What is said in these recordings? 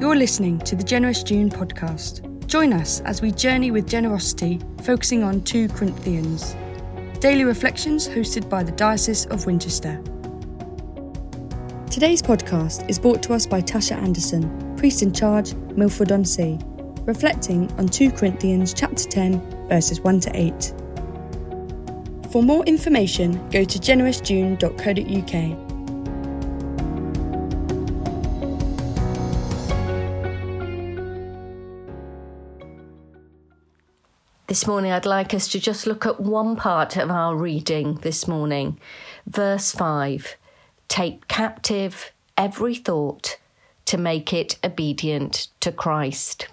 You're listening to the Generous June podcast. Join us as we journey with generosity, focusing on 2 Corinthians. Daily reflections hosted by the Diocese of Winchester. Today's podcast is brought to us by Tasha Anderson, priest in charge, Milford on Sea, reflecting on 2 Corinthians chapter 10, verses 1 to 8. For more information, go to generousjune.co.uk. This morning, I'd like us to just look at one part of our reading this morning. Verse 5 Take captive every thought to make it obedient to Christ.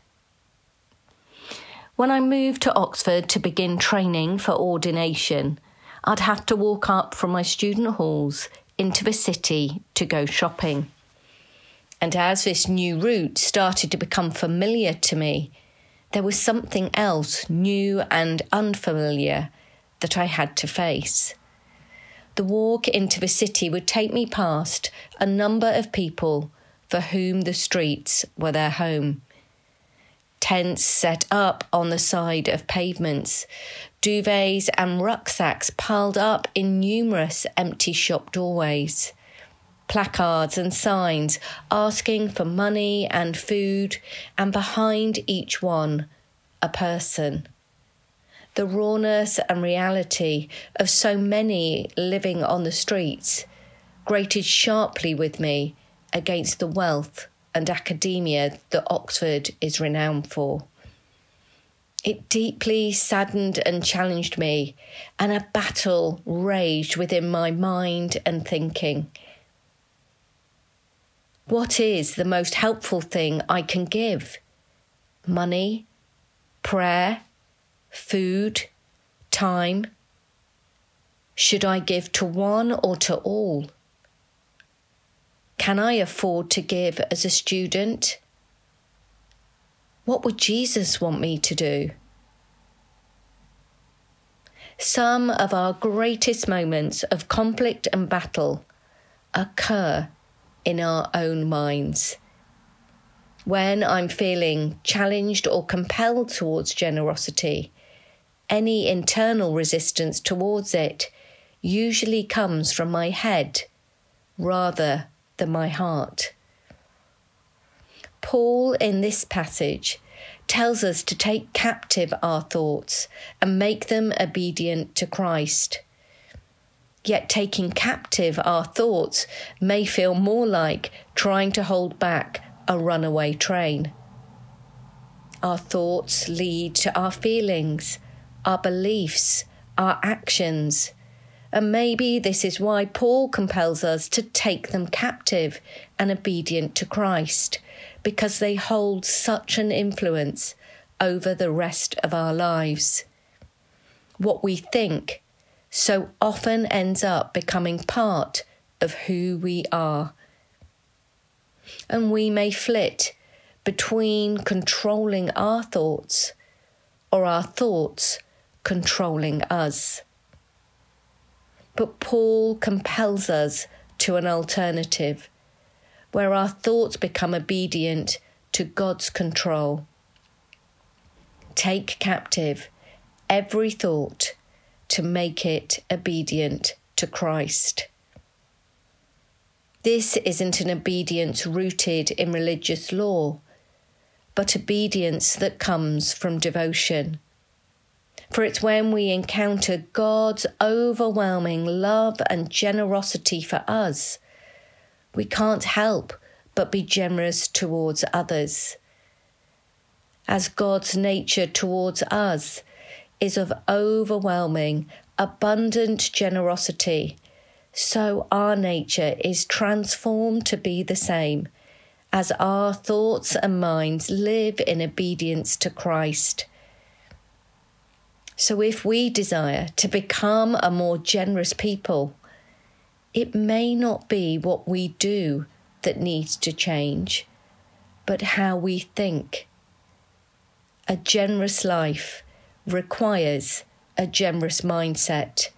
When I moved to Oxford to begin training for ordination, I'd have to walk up from my student halls into the city to go shopping. And as this new route started to become familiar to me, there was something else new and unfamiliar that I had to face. The walk into the city would take me past a number of people for whom the streets were their home. Tents set up on the side of pavements, duvets and rucksacks piled up in numerous empty shop doorways placards and signs asking for money and food, and behind each one, a person. The rawness and reality of so many living on the streets grated sharply with me against the wealth and academia that Oxford is renowned for. It deeply saddened and challenged me, and a battle raged within my mind and thinking. What is the most helpful thing I can give? Money, prayer, food, time? Should I give to one or to all? Can I afford to give as a student? What would Jesus want me to do? Some of our greatest moments of conflict and battle occur in our own minds. When I'm feeling challenged or compelled towards generosity, any internal resistance towards it usually comes from my head rather than my heart. Paul, in this passage, tells us to take captive our thoughts and make them obedient to Christ. Yet taking captive our thoughts may feel more like trying to hold back a runaway train. Our thoughts lead to our feelings, our beliefs, our actions. And maybe this is why Paul compels us to take them captive and obedient to Christ, because they hold such an influence over the rest of our lives. What we think so often ends up becoming part of who we are. And we may flit between controlling our thoughts or our thoughts controlling us. But Paul compels us to an alternative where our thoughts become obedient to God's control. Take captive every thought to make it obedient to Christ. This isn't an obedience rooted in religious law, but obedience that comes from devotion. For it's when we encounter God's overwhelming love and generosity for us, we can't help but be generous towards others. As God's nature towards us is of overwhelming, abundant generosity, so our nature is transformed to be the same as our thoughts and minds live in obedience to Christ. So, if we desire to become a more generous people, it may not be what we do that needs to change, but how we think. A generous life requires a generous mindset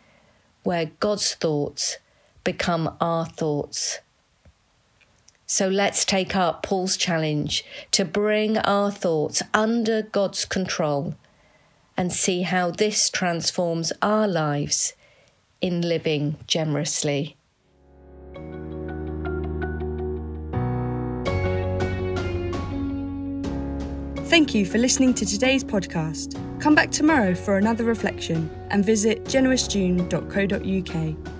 where God's thoughts become our thoughts. So let's take up Paul's challenge to bring our thoughts under God's control and see how this transforms our lives in living generously. Thank you for listening to today's podcast. Come back tomorrow for another reflection and visit generousjune.co.uk.